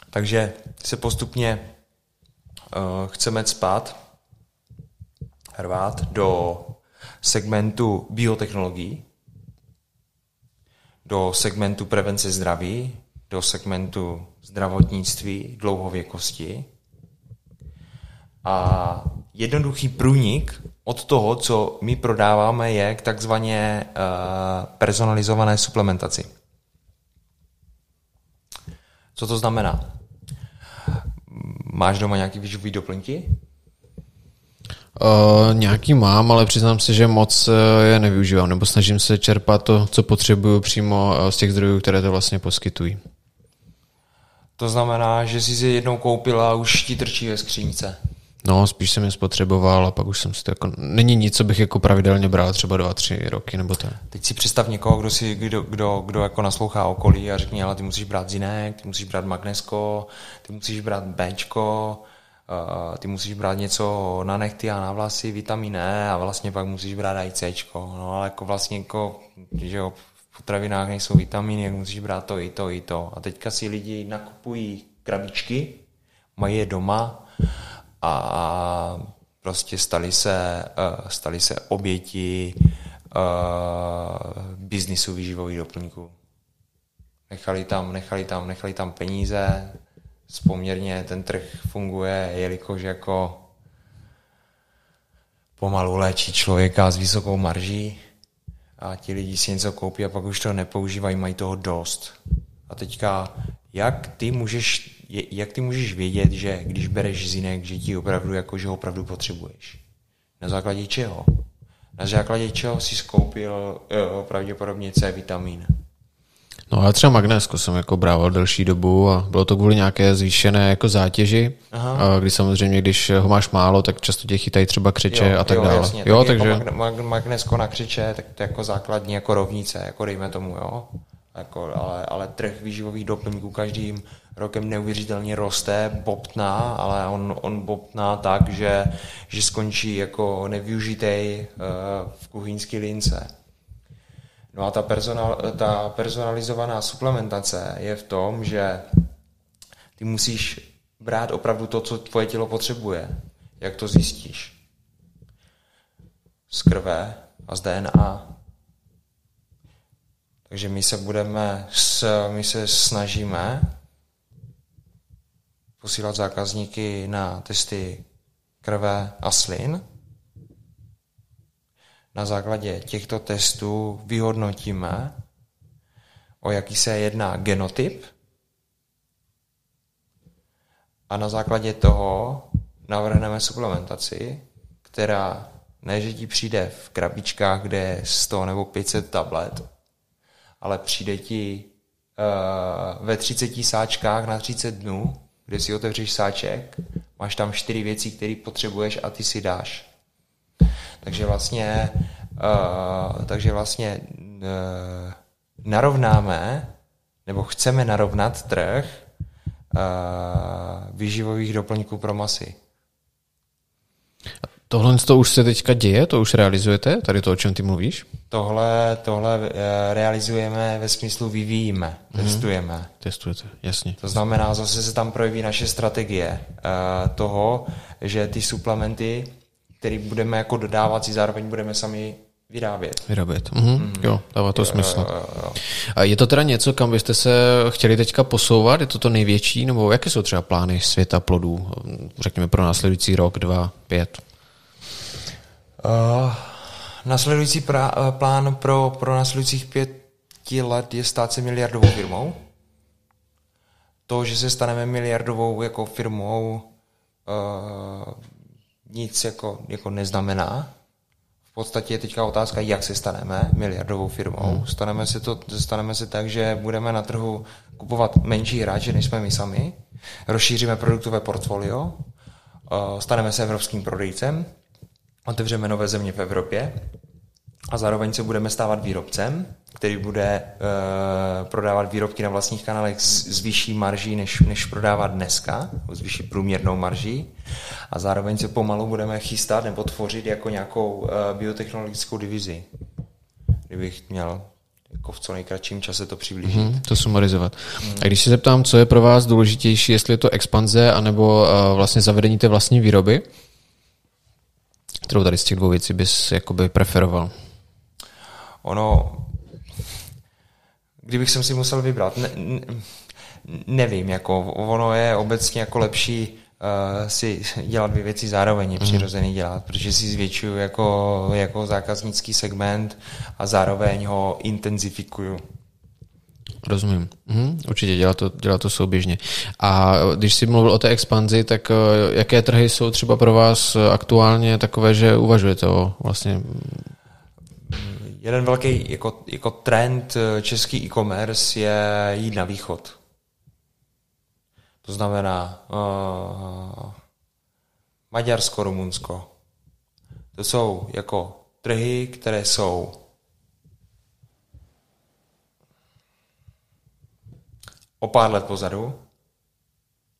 Takže se postupně uh, chceme spát rvát do segmentu biotechnologií, do segmentu prevence zdraví, do segmentu zdravotnictví, dlouhověkosti. A jednoduchý průnik od toho, co my prodáváme, je k takzvaně uh, personalizované suplementaci. Co to znamená? Máš doma nějaký výživový doplňky? Uh, nějaký mám, ale přiznám se, že moc je nevyužívám, nebo snažím se čerpat to, co potřebuju přímo z těch zdrojů, které to vlastně poskytují. To znamená, že jsi si jednou koupil a už ti trčí ve skřínce. No, spíš jsem je spotřeboval a pak už jsem si to jako... Není nic, co bych jako pravidelně bral třeba dva, tři roky nebo to. Teď si představ někoho, kdo, si, kdo, kdo, kdo jako naslouchá okolí a řekne, ale ty musíš brát zinek, ty musíš brát magnesko, ty musíš brát Bčko, uh, ty musíš brát něco na nechty a na vlasy, vitamin E a vlastně pak musíš brát i Cčko. No ale jako vlastně jako, že jo, v potravinách nejsou vitamíny, jak musíš brát to i to i to. A teďka si lidi nakupují krabičky, mají je doma a prostě stali se, uh, stali se oběti uh, biznisu výživových doplňků. Nechali tam, nechali tam, nechali tam peníze, poměrně ten trh funguje, jelikož jako pomalu léčí člověka s vysokou marží a ti lidi si něco koupí a pak už to nepoužívají, mají toho dost. A teďka, jak ty můžeš jak ty můžeš vědět, že když bereš zinek, že ti opravdu, jako, že ho opravdu potřebuješ? Na základě čeho? Na základě čeho jsi skoupil jo, pravděpodobně C vitamin? No já třeba magnésko jsem jako brával delší dobu a bylo to kvůli nějaké zvýšené jako zátěži, Aha. kdy samozřejmě, když ho máš málo, tak často tě chytají třeba křeče jo, a tak jo, dále. Jasně, jo, tak takže... Jako mag, magnésko na křeče, tak to je jako základní jako rovnice, jako dejme tomu, jo. Jako, ale, ale trh výživových doplňků každým rokem neuvěřitelně roste, bobtná, ale on, on bobtná tak, že, že skončí jako nevyužitej uh, v kuchyňské lince. No a ta, personal, ta personalizovaná suplementace je v tom, že ty musíš brát opravdu to, co tvoje tělo potřebuje. Jak to zjistíš? Z krve a z DNA. Takže my se budeme, my se snažíme posílat zákazníky na testy krve a slin. Na základě těchto testů vyhodnotíme, o jaký se jedná genotyp a na základě toho navrhneme suplementaci, která ne, že ti přijde v krabičkách, kde je 100 nebo 500 tablet, ale přijde ti uh, ve 30 sáčkách na 30 dnů kde si otevřeš sáček, máš tam čtyři věci, které potřebuješ a ty si dáš. Takže vlastně, uh, takže vlastně uh, narovnáme, nebo chceme narovnat trh uh, výživových doplňků pro masy. Tohle to už se teďka děje? To už realizujete? Tady to, o čem ty mluvíš? Tohle, tohle realizujeme ve smyslu vyvíjíme, mm-hmm. testujeme. Testujete, jasně. To znamená, zase se tam projeví naše strategie uh, toho, že ty suplementy, které budeme jako dodávat, si zároveň budeme sami vyrábět. Vyrábět, mm-hmm. Mm-hmm. jo, dává to jo, smysl. Jo, jo, jo. A je to teda něco, kam byste se chtěli teďka posouvat? Je to to největší? Nebo jaké jsou třeba plány světa plodů, řekněme pro následující rok, dva, pět? Uh, následující pra, uh, plán pro, pro následujících pěti let je stát se miliardovou firmou. To, že se staneme miliardovou jako firmou, uh, nic jako, jako neznamená. V podstatě je teďka otázka, jak se staneme miliardovou firmou. Hmm. Staneme, se to, staneme se tak, že budeme na trhu kupovat menší hráče, než jsme my sami. Rozšíříme produktové portfolio, uh, staneme se evropským prodejcem, otevřeme nové země v Evropě a zároveň se budeme stávat výrobcem, který bude uh, prodávat výrobky na vlastních kanálech s, s vyšší marží, než, než prodává dneska, s vyšší průměrnou marží. A zároveň se pomalu budeme chystat nebo tvořit jako nějakou uh, biotechnologickou divizi. Kdybych měl jako v co nejkratším čase to přiblížit. Hmm, to sumarizovat. Hmm. A když se zeptám, co je pro vás důležitější, jestli je to expanze, anebo uh, vlastně zavedení té vlastní výroby, Kterou tady z těch dvou věcí bys jakoby preferoval? Ono, kdybych jsem si musel vybrat, ne, ne, nevím, jako ono je obecně jako lepší uh, si dělat dvě věci zároveň, je mhm. přirozený dělat, protože si zvětšuju jako, jako zákaznický segment a zároveň ho intenzifikuju. Rozumím. Mhm, určitě dělá to, dělá to souběžně. A když jsi mluvil o té expanzi, tak jaké trhy jsou třeba pro vás aktuálně takové, že uvažujete o vlastně Jeden velký jako, jako trend český e-commerce je jít na východ. To znamená uh, Maďarsko, Rumunsko. To jsou jako trhy, které jsou o pár let pozadu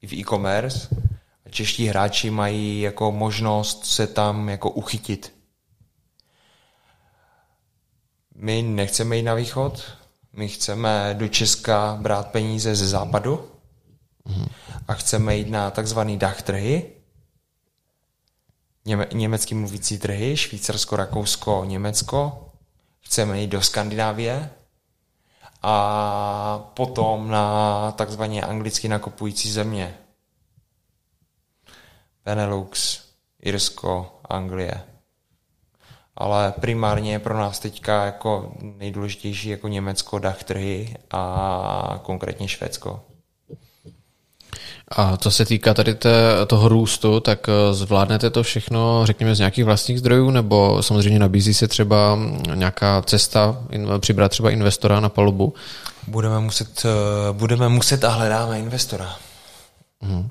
i v e-commerce čeští hráči mají jako možnost se tam jako uchytit. My nechceme jít na východ, my chceme do Česka brát peníze ze západu a chceme jít na takzvaný dach trhy, něme, německý mluvící trhy, Švýcarsko, Rakousko, Německo, chceme jít do Skandinávie a potom na takzvaně anglicky nakupující země. Benelux, Irsko, Anglie. Ale primárně je pro nás teďka jako nejdůležitější jako Německo, dach trhy a konkrétně Švédsko. A co se týká tady té, toho růstu, tak eh, zvládnete to všechno, řekněme, z nějakých vlastních zdrojů, nebo samozřejmě nabízí se třeba nějaká cesta, přibrat třeba investora na palubu? Budeme muset, eh, budeme muset a hledáme investora. Hmm.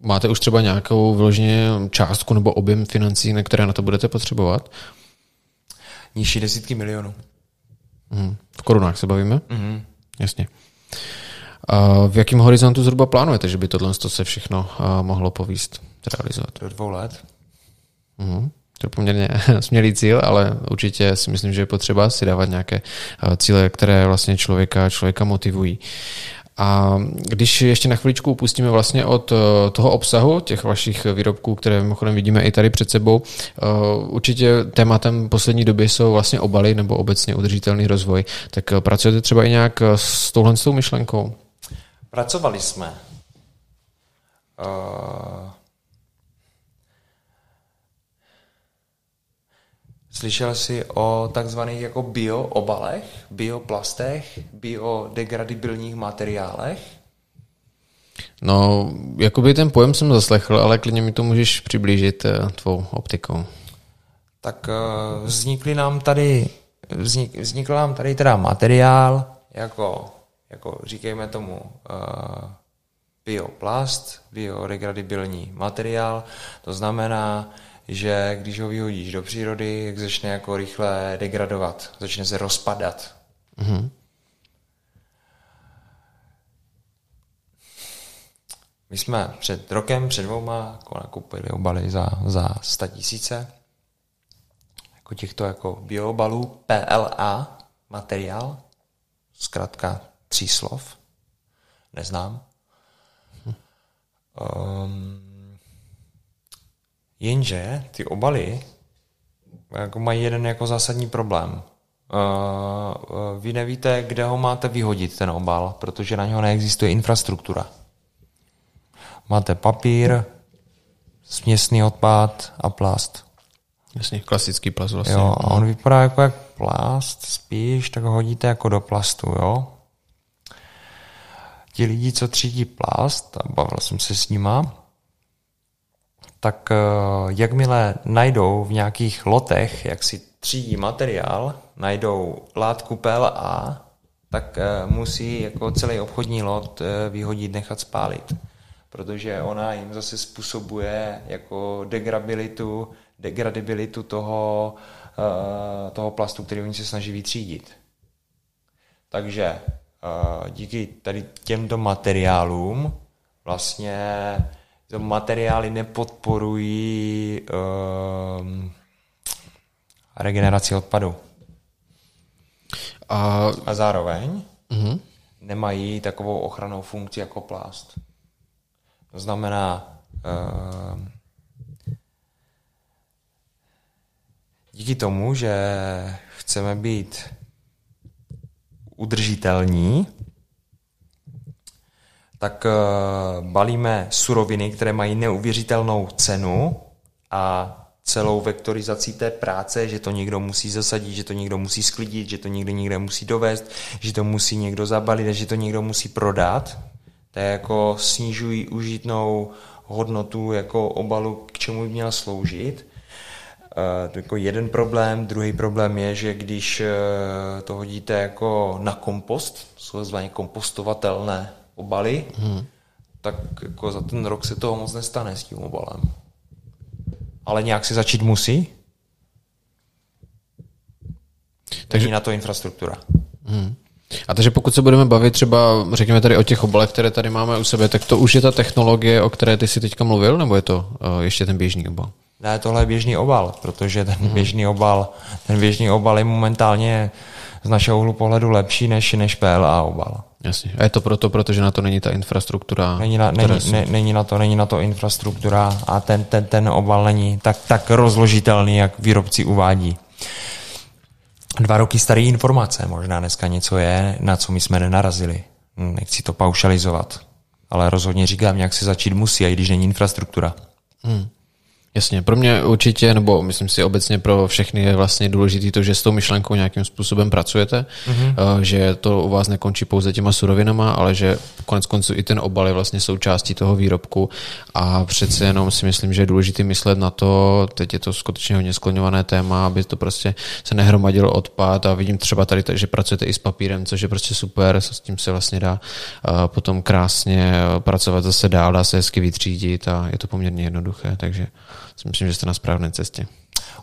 Máte už třeba nějakou vyloženě částku nebo objem financí, na které na to budete potřebovat? Nižší desítky milionů. Hmm. V korunách se bavíme? Hmm. Jasně. V jakém horizontu zhruba plánujete, že by tohle se všechno mohlo povíst, realizovat? Do dvou let. Uhum. To je poměrně smělý cíl, ale určitě si myslím, že je potřeba si dávat nějaké cíle, které vlastně člověka, člověka motivují. A když ještě na chviličku upustíme vlastně od toho obsahu těch vašich výrobků, které mimochodem vidíme i tady před sebou, určitě tématem poslední doby jsou vlastně obaly nebo obecně udržitelný rozvoj. Tak pracujete třeba i nějak s touhle s tou myšlenkou? Pracovali jsme. Uh, slyšel jsi o takzvaných jako bioobalech, bioplastech, biodegradibilních materiálech? No, jakoby ten pojem jsem zaslechl, ale klidně mi to můžeš přiblížit eh, tvou optikou. Tak uh, vznikly nám tady, vznik, vznikl nám tady teda materiál jako jako říkejme tomu uh, bioplast, biodegradibilní materiál. To znamená, že když ho vyhodíš do přírody, jak začne jako rychle degradovat, začne se rozpadat. Mm-hmm. My jsme před rokem, před dvouma nakupili obaly za, za 100 tisíce jako těchto jako biobalů PLA materiál, zkrátka tří slov. Neznám. Um, jenže ty obaly jako mají jeden jako zásadní problém. Uh, vy nevíte, kde ho máte vyhodit, ten obal, protože na něho neexistuje infrastruktura. Máte papír, směsný odpad a plast. Jasně, klasický plast vlastně. Jo, a on vypadá jako jak plast, spíš, tak ho hodíte jako do plastu, jo ti lidi, co třídí plast, a bavil jsem se s nima, tak eh, jakmile najdou v nějakých lotech, jak si třídí materiál, najdou látku PLA, tak eh, musí jako celý obchodní lot eh, vyhodit, nechat spálit. Protože ona jim zase způsobuje jako degrabilitu, degradibilitu toho, toho plastu, který oni se snaží vytřídit. Takže díky tady těmto materiálům vlastně materiály nepodporují um, regeneraci odpadu. A, a zároveň uh-huh. nemají takovou ochranou funkci jako plast. To znamená, uh, díky tomu, že chceme být udržitelní, tak eh, balíme suroviny, které mají neuvěřitelnou cenu a celou vektorizací té práce, že to někdo musí zasadit, že to někdo musí sklidit, že to někdo někde musí dovést, že to musí někdo zabalit a že to někdo musí prodat. To je jako snižují užitnou hodnotu jako obalu, k čemu by měl sloužit. Uh, to jako jeden problém, druhý problém je, že když uh, to hodíte jako na kompost, jsou takzvaně kompostovatelné obaly, hmm. tak jako za ten rok se toho moc nestane s tím obalem. Ale nějak se začít musí. Takže Není na to infrastruktura. Hmm. A takže pokud se budeme bavit třeba, řekněme tady o těch obalech, které tady máme u sebe, tak to už je ta technologie, o které ty si teďka mluvil, nebo je to uh, ještě ten běžný obal? Ne, tohle je běžný obal, protože ten hmm. běžný obal, ten běžný obal je momentálně z našeho úhlu pohledu lepší než, než PLA obal. Jasně. A je to proto, protože na to není ta infrastruktura? Není na, není, ne, není na, to, není na to infrastruktura a ten, ten, ten obal není tak, tak rozložitelný, jak výrobci uvádí. Dva roky staré informace, možná dneska něco je, na co my jsme nenarazili. Nechci to paušalizovat, ale rozhodně říkám, jak se začít musí, i když není infrastruktura. Hmm. Jasně, pro mě určitě, nebo myslím si obecně pro všechny je vlastně důležité to, že s tou myšlenkou nějakým způsobem pracujete, mm-hmm. že to u vás nekončí pouze těma surovinama, ale že konec konců i ten obal je vlastně součástí toho výrobku a přece jenom si myslím, že je důležité myslet na to, teď je to skutečně hodně skloňované téma, aby to prostě se nehromadilo odpad a vidím třeba tady, že pracujete i s papírem, což je prostě super, s tím se vlastně dá potom krásně pracovat zase dál, dá se hezky vytřídit a je to poměrně jednoduché, takže si myslím, že jste na správné cestě.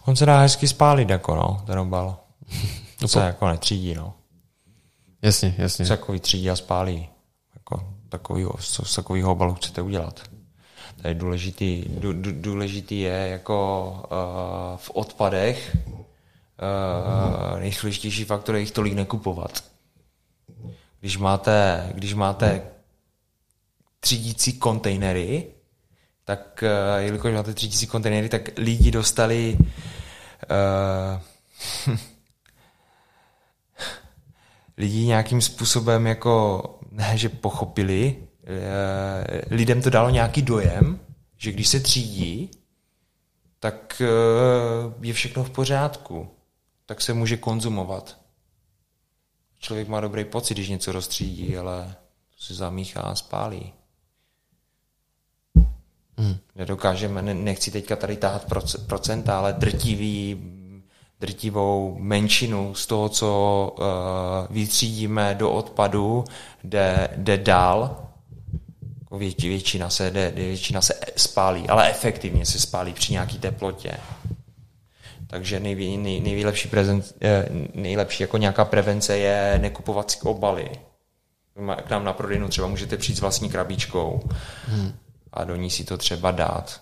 On se dá hezky spálit, jako no, ten obal. To se jako netřídí, no. Jasně, jasně. Se jako vytřídí a spálí. Jako takovýho, co z takového obalu chcete udělat. Tady důležitý, dů, důležitý je jako uh, v odpadech uh, nejsložitější faktor je jich tolik nekupovat. Když máte, když máte třídící kontejnery, tak uh, jelikož máte 3000 kontejnery, tak lidi dostali uh, lidi nějakým způsobem jako, ne, že pochopili, uh, lidem to dalo nějaký dojem, že když se třídí, tak uh, je všechno v pořádku. Tak se může konzumovat. Člověk má dobrý pocit, když něco rozstřídí, ale to se zamíchá a spálí. Hmm. Nedokážeme, nechci teďka tady táhat procenta, ale drtivý, drtivou menšinu z toho, co uh, vytřídíme do odpadu, jde, jde dál. Jako Vě, většina, se, jde, většina se spálí, ale efektivně se spálí při nějaké teplotě. Takže nej, nej, nejlepší, prezent, eh, nejlepší jako nějaká prevence je nekupovat si obaly. K nám na prodejnu třeba můžete přijít s vlastní krabičkou. Hmm a do ní si to třeba dát.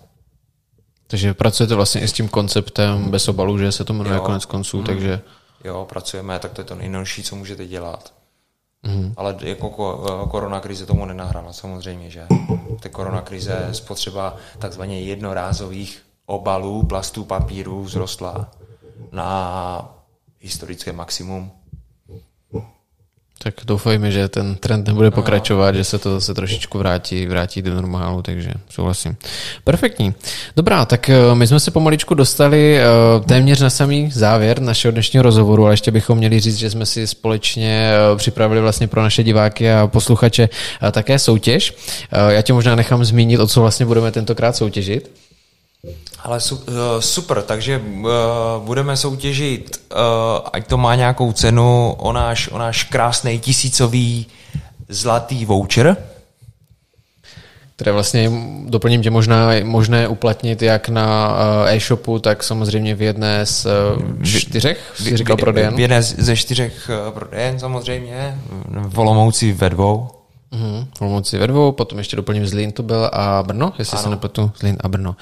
Takže pracujete vlastně i s tím konceptem bez obalu, že se to jmenuje konec konců, mm. takže... Jo, pracujeme, tak to je to nejnožší, co můžete dělat. Mm. Ale jako korona krize tomu nenahrála, samozřejmě, že ta korona krize spotřeba takzvaně jednorázových obalů, plastů, papíru vzrostla na historické maximum. Tak doufejme, že ten trend nebude pokračovat, že se to zase trošičku vrátí, vrátí do normálu, takže souhlasím. Perfektní. Dobrá, tak eh, my jsme se pomaličku dostali eh, téměř na samý závěr našeho dnešního rozhovoru, ale ještě bychom měli říct, že jsme si společně eh, připravili vlastně pro naše diváky a posluchače také soutěž. Já tě možná nechám zmínit, o co vlastně budeme tentokrát soutěžit. Ale eh, super, takže uh, budeme soutěžit, uh, ať to má nějakou cenu, o náš, o náš krásný tisícový zlatý voucher. Které vlastně doplním tě možná možné uplatnit jak na e-shopu, tak samozřejmě v jedné z čtyřech, jsi říkal prodejen? V jedné ze čtyřech prodejen samozřejmě, v Olomouci ve dvou. Mm, Olomouci ve dvou, potom ještě doplním Zlín to byl a Brno, jestli ano. se nepletu, Zlín a Brno.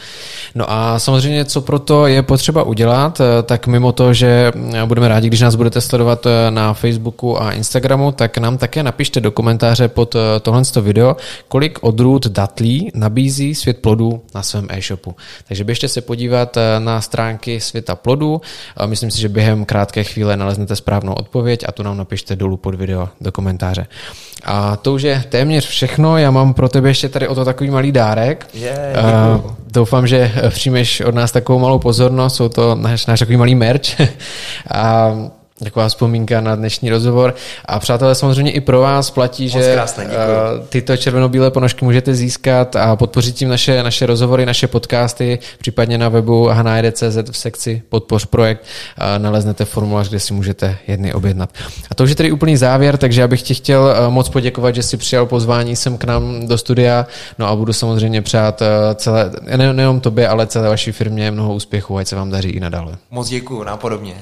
No a samozřejmě, co pro to je potřeba udělat, eh, tak mimo to, že eh, budeme rádi, když nás budete sledovat eh, na Facebooku a Instagramu, tak nám také napište do komentáře pod tohle video, kolik odrůd datlí nabízí svět plodů na svém e-shopu. Takže běžte se podívat na stránky světa plodů. Myslím si, že během krátké chvíle naleznete správnou odpověď a tu nám napište dolů pod video do komentáře. A to už je téměř všechno. Já mám pro tebe ještě tady o to takový malý dárek. Yeah, uh, doufám, že přijmeš od nás takovou malou pozornost, jsou to náš, náš takový malý merch. a Taková vzpomínka na dnešní rozhovor. A přátelé, samozřejmě i pro vás platí, Moc že krásné, eh, tyto červeno-bílé ponožky můžete získat a podpořit tím naše, naše rozhovory, naše podcasty, případně na webu hanajde.cz v sekci Podpoř projekt naleznete formulář, kde si můžete jedny objednat. A to už je tedy úplný závěr, takže já bych ti chtěl eh, moc poděkovat, že jsi přijal pozvání sem k nám do studia. No a budu samozřejmě přát eh, celé, ne, nejenom tobě, ale celé vaší firmě mnoho úspěchů, ať se vám daří i nadále. Moc děkuji, napodobně.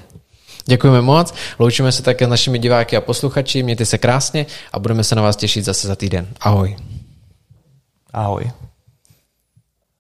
Děkujeme moc, loučíme se také s našimi diváky a posluchači, mějte se krásně a budeme se na vás těšit zase za týden. Ahoj. Ahoj.